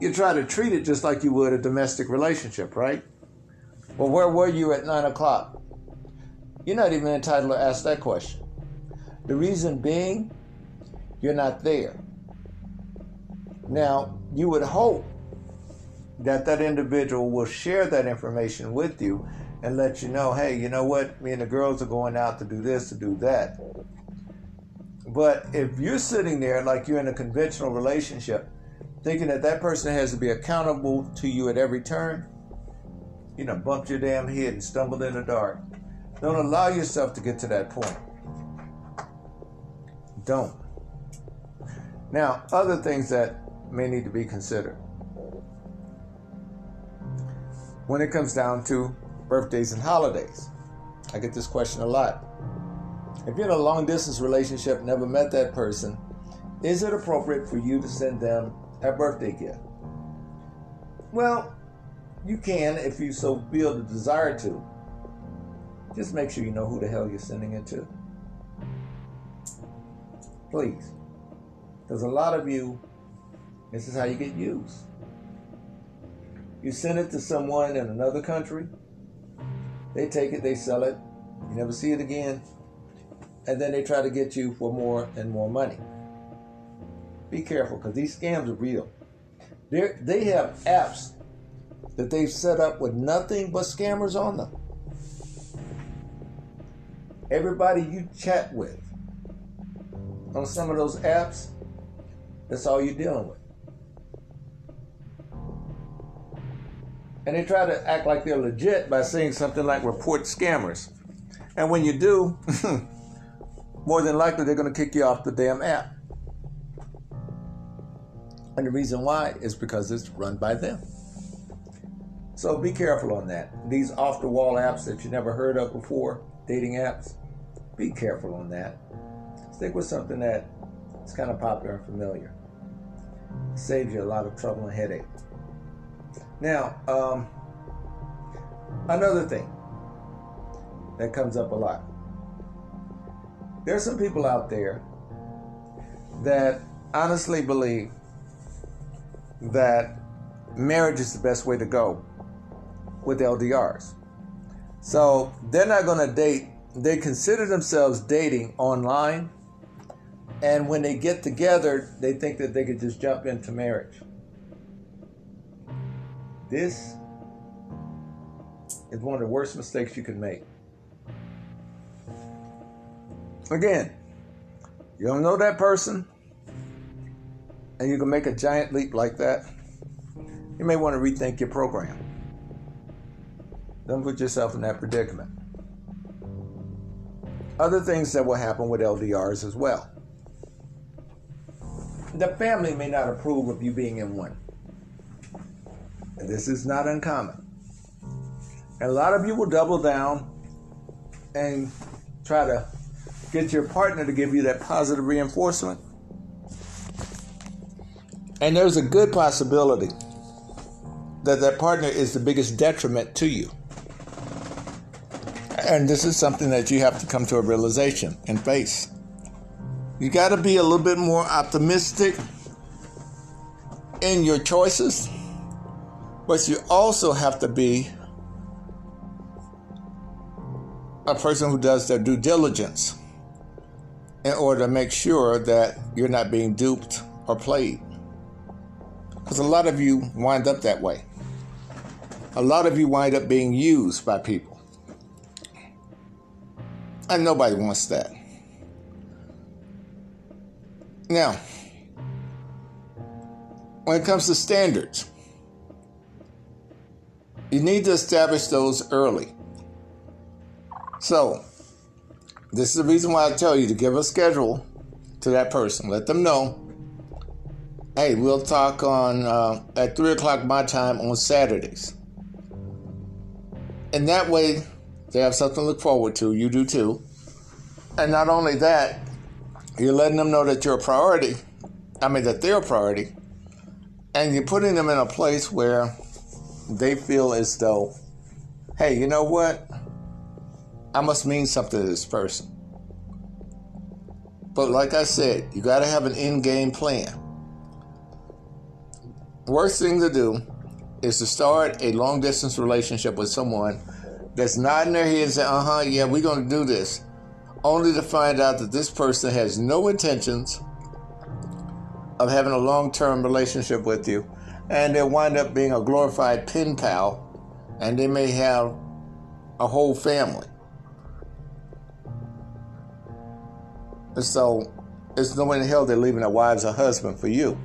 you try to treat it just like you would a domestic relationship, right? Well, where were you at 9 o'clock? You're not even entitled to ask that question. The reason being, you're not there. Now, you would hope that that individual will share that information with you and let you know, hey, you know what? Me and the girls are going out to do this, to do that. But if you're sitting there like you're in a conventional relationship, thinking that that person has to be accountable to you at every turn, you know, bumped your damn head and stumbled in the dark. Don't allow yourself to get to that point. Don't. Now, other things that may need to be considered. When it comes down to birthdays and holidays, I get this question a lot. If you're in a long distance relationship, never met that person, is it appropriate for you to send them a birthday gift? Well, you can if you so feel the desire to. Just make sure you know who the hell you're sending it to. Please. Because a lot of you, this is how you get used. You send it to someone in another country, they take it, they sell it, you never see it again, and then they try to get you for more and more money. Be careful because these scams are real. They're, they have apps that they've set up with nothing but scammers on them. Everybody you chat with on some of those apps, that's all you're dealing with. And they try to act like they're legit by saying something like report scammers. And when you do, <laughs> more than likely they're going to kick you off the damn app. And the reason why is because it's run by them. So be careful on that. These off the wall apps that you never heard of before, dating apps, be careful on that. Stick with something that is kind of popular and familiar. saves you a lot of trouble and headache. Now, um, another thing that comes up a lot. There's some people out there that honestly believe that marriage is the best way to go with LDRs. So they're not going to date, they consider themselves dating online. And when they get together, they think that they could just jump into marriage. This is one of the worst mistakes you can make. Again, you don't know that person, and you can make a giant leap like that. You may want to rethink your program. Don't put yourself in that predicament. Other things that will happen with LDRs as well. The family may not approve of you being in one. And this is not uncommon. And a lot of you will double down and try to get your partner to give you that positive reinforcement. And there's a good possibility that that partner is the biggest detriment to you. And this is something that you have to come to a realization and face. You got to be a little bit more optimistic in your choices, but you also have to be a person who does their due diligence in order to make sure that you're not being duped or played. Because a lot of you wind up that way. A lot of you wind up being used by people. And nobody wants that. Now, when it comes to standards, you need to establish those early. So, this is the reason why I tell you to give a schedule to that person. Let them know, hey, we'll talk on uh, at three o'clock my time on Saturdays, and that way they have something to look forward to. You do too. And not only that, you're letting them know that you're a priority. I mean, that they're a priority. And you're putting them in a place where they feel as though, hey, you know what? I must mean something to this person. But like I said, you got to have an in game plan. Worst thing to do is to start a long distance relationship with someone that's nodding their head and saying, uh huh, yeah, we're going to do this, only to find out that this person has no intentions of having a long term relationship with you, and they'll wind up being a glorified pen pal, and they may have a whole family. And so, it's no way in hell they're leaving their wives or husband for you.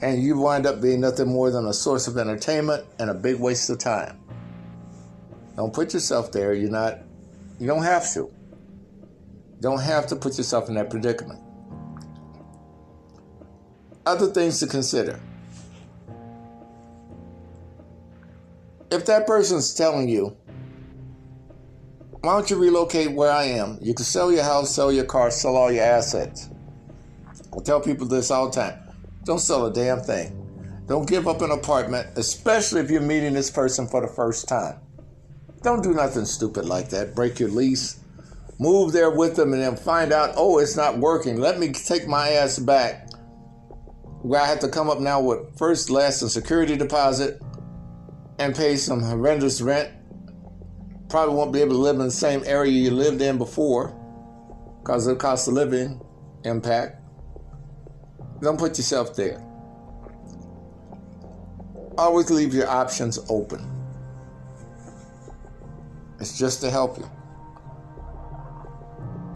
And you wind up being nothing more than a source of entertainment and a big waste of time. Don't put yourself there. You're not, you don't have to. You don't have to put yourself in that predicament. Other things to consider. If that person's telling you, why don't you relocate where I am? You can sell your house, sell your car, sell all your assets. I tell people this all the time. Don't sell a damn thing. Don't give up an apartment, especially if you're meeting this person for the first time. Don't do nothing stupid like that. Break your lease, move there with them, and then find out, oh, it's not working. Let me take my ass back. Where I have to come up now with first, last, and security deposit and pay some horrendous rent. Probably won't be able to live in the same area you lived in before because of the cost of living impact. Don't put yourself there. always leave your options open. It's just to help you.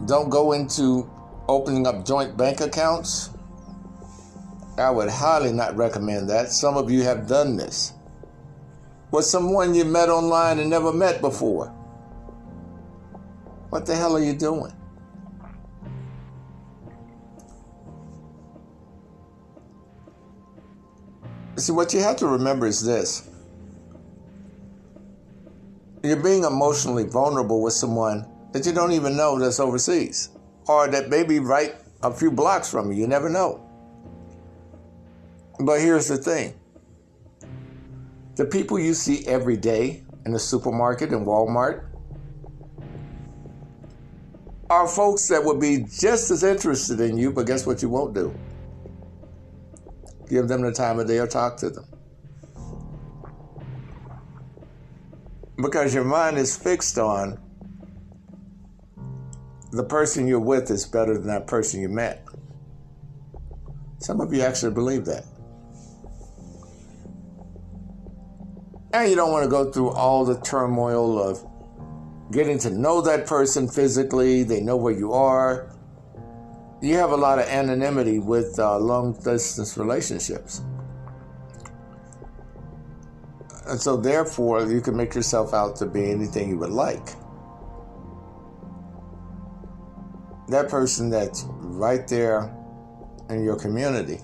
Don't go into opening up joint bank accounts. I would highly not recommend that. Some of you have done this. With someone you met online and never met before. What the hell are you doing? See, what you have to remember is this you're being emotionally vulnerable with someone that you don't even know that's overseas or that may be right a few blocks from you. You never know. But here's the thing the people you see every day in the supermarket and Walmart are folks that would be just as interested in you, but guess what you won't do? Give them the time of day or talk to them. Because your mind is fixed on the person you're with is better than that person you met. Some of you actually believe that. And you don't want to go through all the turmoil of getting to know that person physically, they know where you are. You have a lot of anonymity with uh, long distance relationships. And so, therefore, you can make yourself out to be anything you would like. That person that's right there in your community,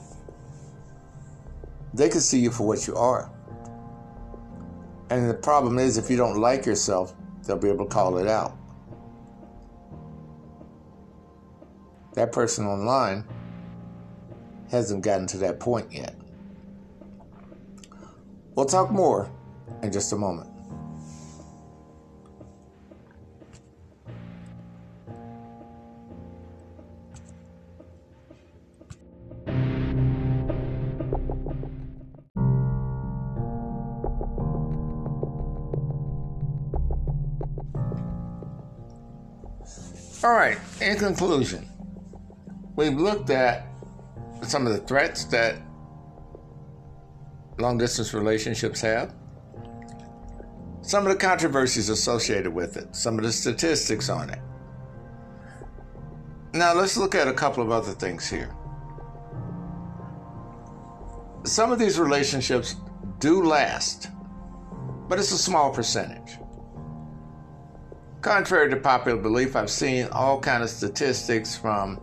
they can see you for what you are. And the problem is, if you don't like yourself, they'll be able to call it out. That person online hasn't gotten to that point yet. We'll talk more in just a moment. All right, in conclusion, we've looked at some of the threats that long distance relationships have, some of the controversies associated with it, some of the statistics on it. Now, let's look at a couple of other things here. Some of these relationships do last, but it's a small percentage. Contrary to popular belief, I've seen all kind of statistics from,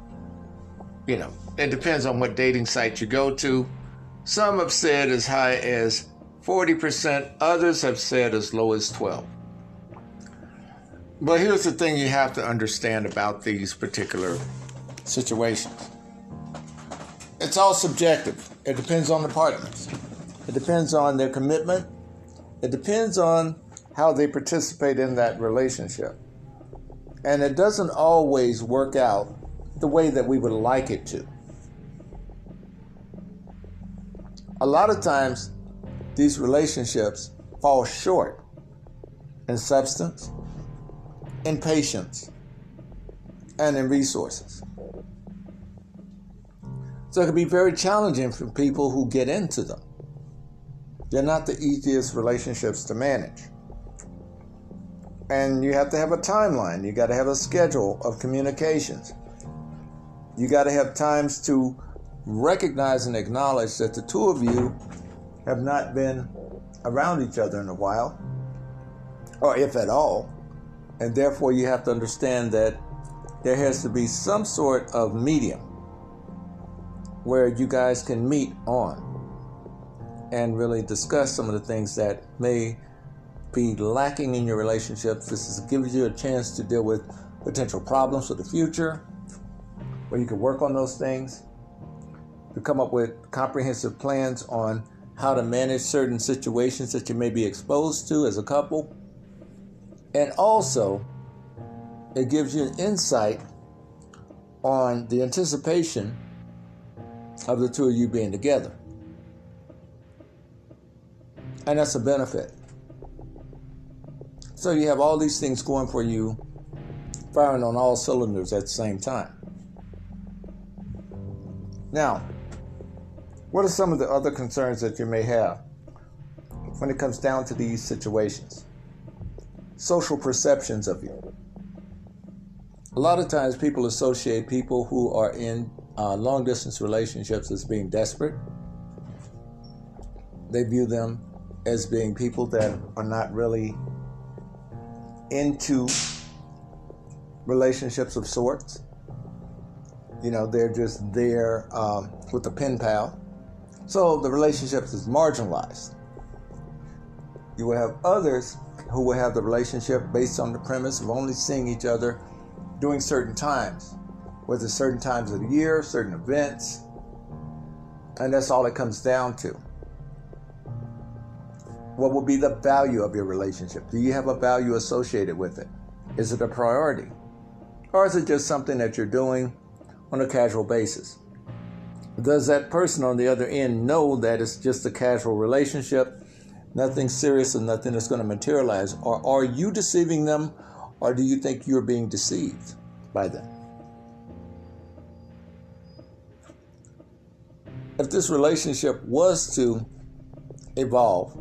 you know, it depends on what dating site you go to. Some have said as high as 40%, others have said as low as 12. But here's the thing you have to understand about these particular situations. It's all subjective. It depends on the partners. It depends on their commitment. It depends on how they participate in that relationship. And it doesn't always work out the way that we would like it to. A lot of times, these relationships fall short in substance, in patience, and in resources. So it can be very challenging for people who get into them. They're not the easiest relationships to manage. And you have to have a timeline. You got to have a schedule of communications. You got to have times to recognize and acknowledge that the two of you have not been around each other in a while, or if at all. And therefore, you have to understand that there has to be some sort of medium where you guys can meet on and really discuss some of the things that may be lacking in your relationships. This is, gives you a chance to deal with potential problems for the future, where you can work on those things, to come up with comprehensive plans on how to manage certain situations that you may be exposed to as a couple. And also, it gives you an insight on the anticipation of the two of you being together. And that's a benefit. So you have all these things going for you, firing on all cylinders at the same time. Now, what are some of the other concerns that you may have? when it comes down to these situations. Social perceptions of you. A lot of times people associate people who are in uh, long distance relationships as being desperate. They view them as being people that are not really into relationships of sorts. You know, they're just there um, with a pen pal. So the relationship is marginalized. You will have others who will have the relationship based on the premise of only seeing each other during certain times, whether certain times of the year, certain events, and that's all it comes down to. What will be the value of your relationship? Do you have a value associated with it? Is it a priority? Or is it just something that you're doing on a casual basis? Does that person on the other end know that it's just a casual relationship, nothing serious and nothing that's going to materialize? Or are you deceiving them, or do you think you're being deceived by them? If this relationship was to evolve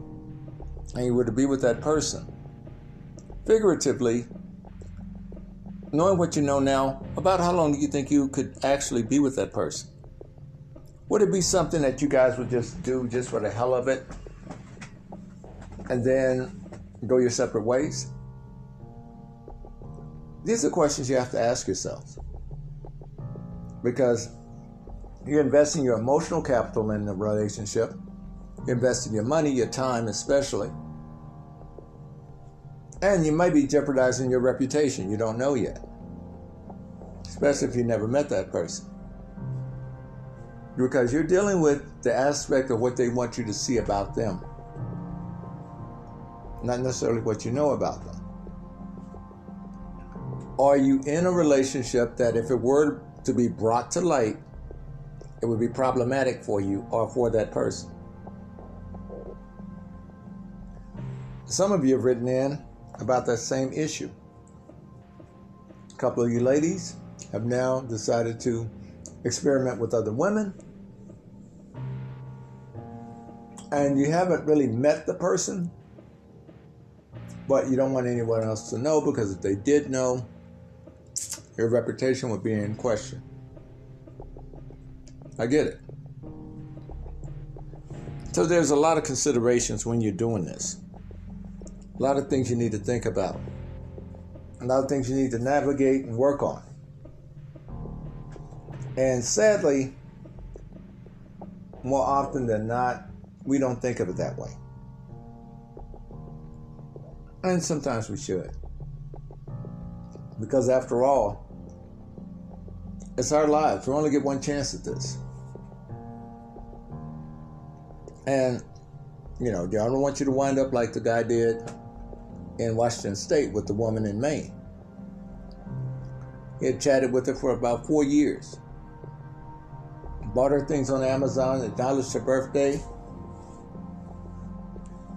and you were to be with that person, figuratively, knowing what you know now, about how long do you think you could actually be with that person? Would it be something that you guys would just do just for the hell of it and then go your separate ways? These are questions you have to ask yourselves because you're investing your emotional capital in the relationship, you're investing your money, your time, especially. And you might be jeopardizing your reputation. You don't know yet. Especially if you never met that person. Because you're dealing with the aspect of what they want you to see about them, not necessarily what you know about them. Are you in a relationship that, if it were to be brought to light, it would be problematic for you or for that person? Some of you have written in about that same issue. A couple of you ladies have now decided to experiment with other women. And you haven't really met the person, but you don't want anyone else to know because if they did know, your reputation would be in question. I get it. So there's a lot of considerations when you're doing this. A lot of things you need to think about. A lot of things you need to navigate and work on. And sadly, more often than not, we don't think of it that way. And sometimes we should. Because after all, it's our lives. We only get one chance at this. And, you know, I don't want you to wind up like the guy did in Washington State with the woman in Maine. He had chatted with her for about four years. Bought her things on Amazon, acknowledged her birthday.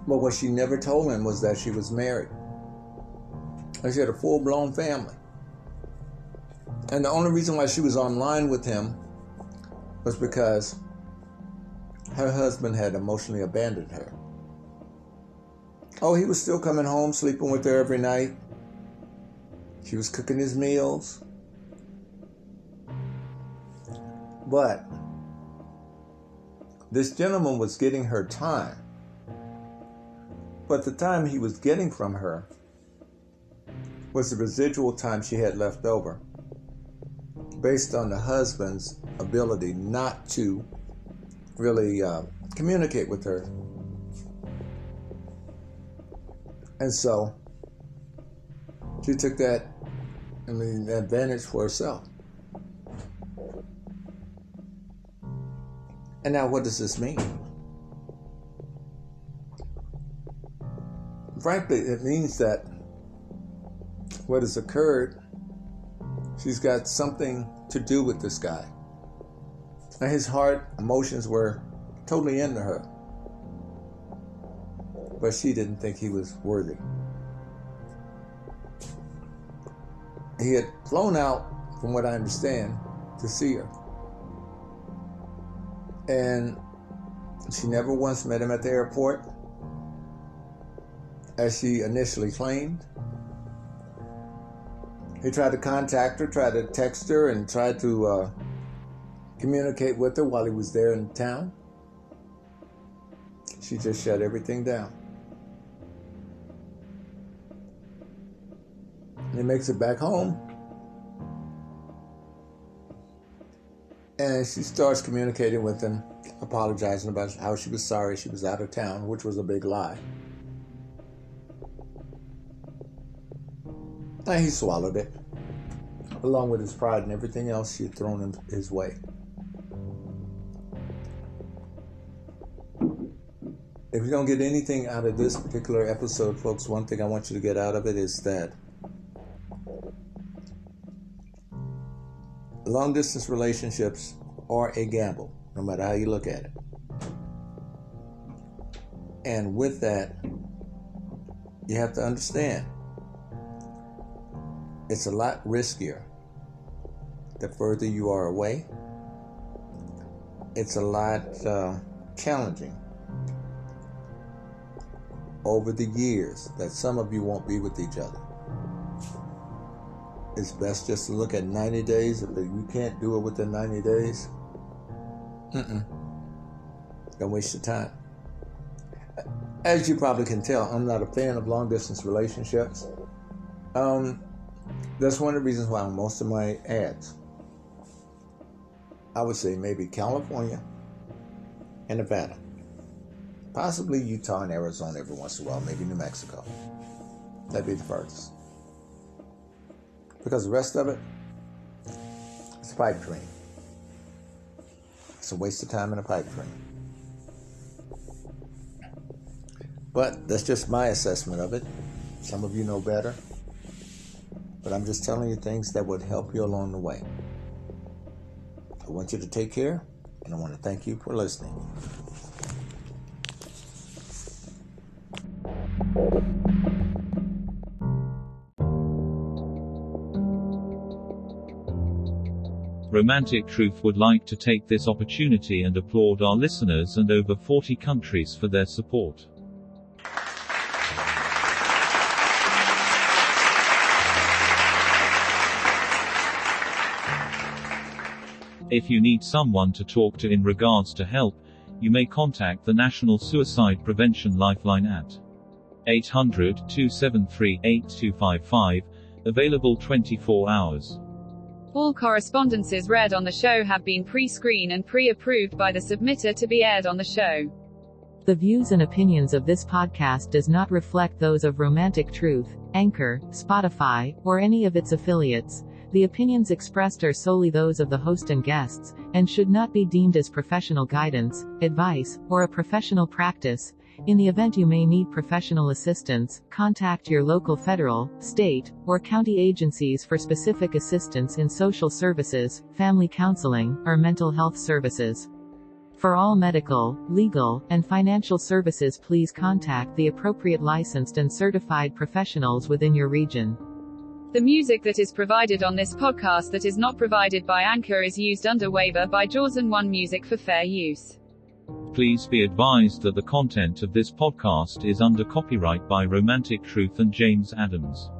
But what she never told him was that she was married. And she had a full blown family. And the only reason why she was online with him was because her husband had emotionally abandoned her. Oh, he was still coming home, sleeping with her every night. She was cooking his meals. But this gentleman was getting her time. But the time he was getting from her was the residual time she had left over based on the husband's ability not to really uh, communicate with her And so she took that, I mean, advantage for herself. And now, what does this mean? Frankly, it means that what has occurred, she's got something to do with this guy. And his heart, emotions were totally into her but she didn't think he was worthy. He had flown out, from what I understand, to see her. And she never once met him at the airport. As she initially claimed. He tried to contact her, tried to text her, and tried to uh, communicate with her while he was there in town. She just shut everything down. he makes it back home. And she starts communicating with him, apologizing about how she was sorry she was out of town, which was a big lie. And he swallowed it, along with his pride and everything else she had thrown in his way. If you don't get anything out of this particular episode, folks, one thing I want you to get out of it is that long distance relationships are a gamble, no matter how you look at it. And with that, you have to understand it's a lot riskier the further you are away. It's a lot uh, challenging over the years that some of you won't be with each other it's best just to look at 90 days. If you can't do it within 90 days, mm-mm. don't waste your time. As you probably can tell, I'm not a fan of long distance relationships. Um, that's one of the reasons why most of my ads, I would say maybe California and Nevada, possibly Utah and Arizona every once in a while, maybe New Mexico. That'd be the furthest because the rest of it, it is a pipe dream. It's a waste of time in a pipe dream. But that's just my assessment of it. Some of you know better. But I'm just telling you things that would help you along the way. I want you to take care, and I want to thank you for listening. Romantic Truth would like to take this opportunity and applaud our listeners and over 40 countries for their support. If you need someone to talk to in regards to help, you may contact the National Suicide Prevention Lifeline at 800 273 8255, available 24 hours. All correspondences read on the show have been pre-screened and pre-approved by the submitter to be aired on the show. The views and opinions of this podcast does not reflect those of Romantic Truth, Anchor, Spotify, or any of its affiliates. The opinions expressed are solely those of the host and guests, and should not be deemed as professional guidance, advice, or a professional practice. In the event you may need professional assistance, contact your local federal, state, or county agencies for specific assistance in social services, family counseling, or mental health services. For all medical, legal, and financial services please contact the appropriate licensed and certified professionals within your region. The music that is provided on this podcast that is not provided by Anchor is used under waiver by Jaws and One Music for fair use. Please be advised that the content of this podcast is under copyright by Romantic Truth and James Adams.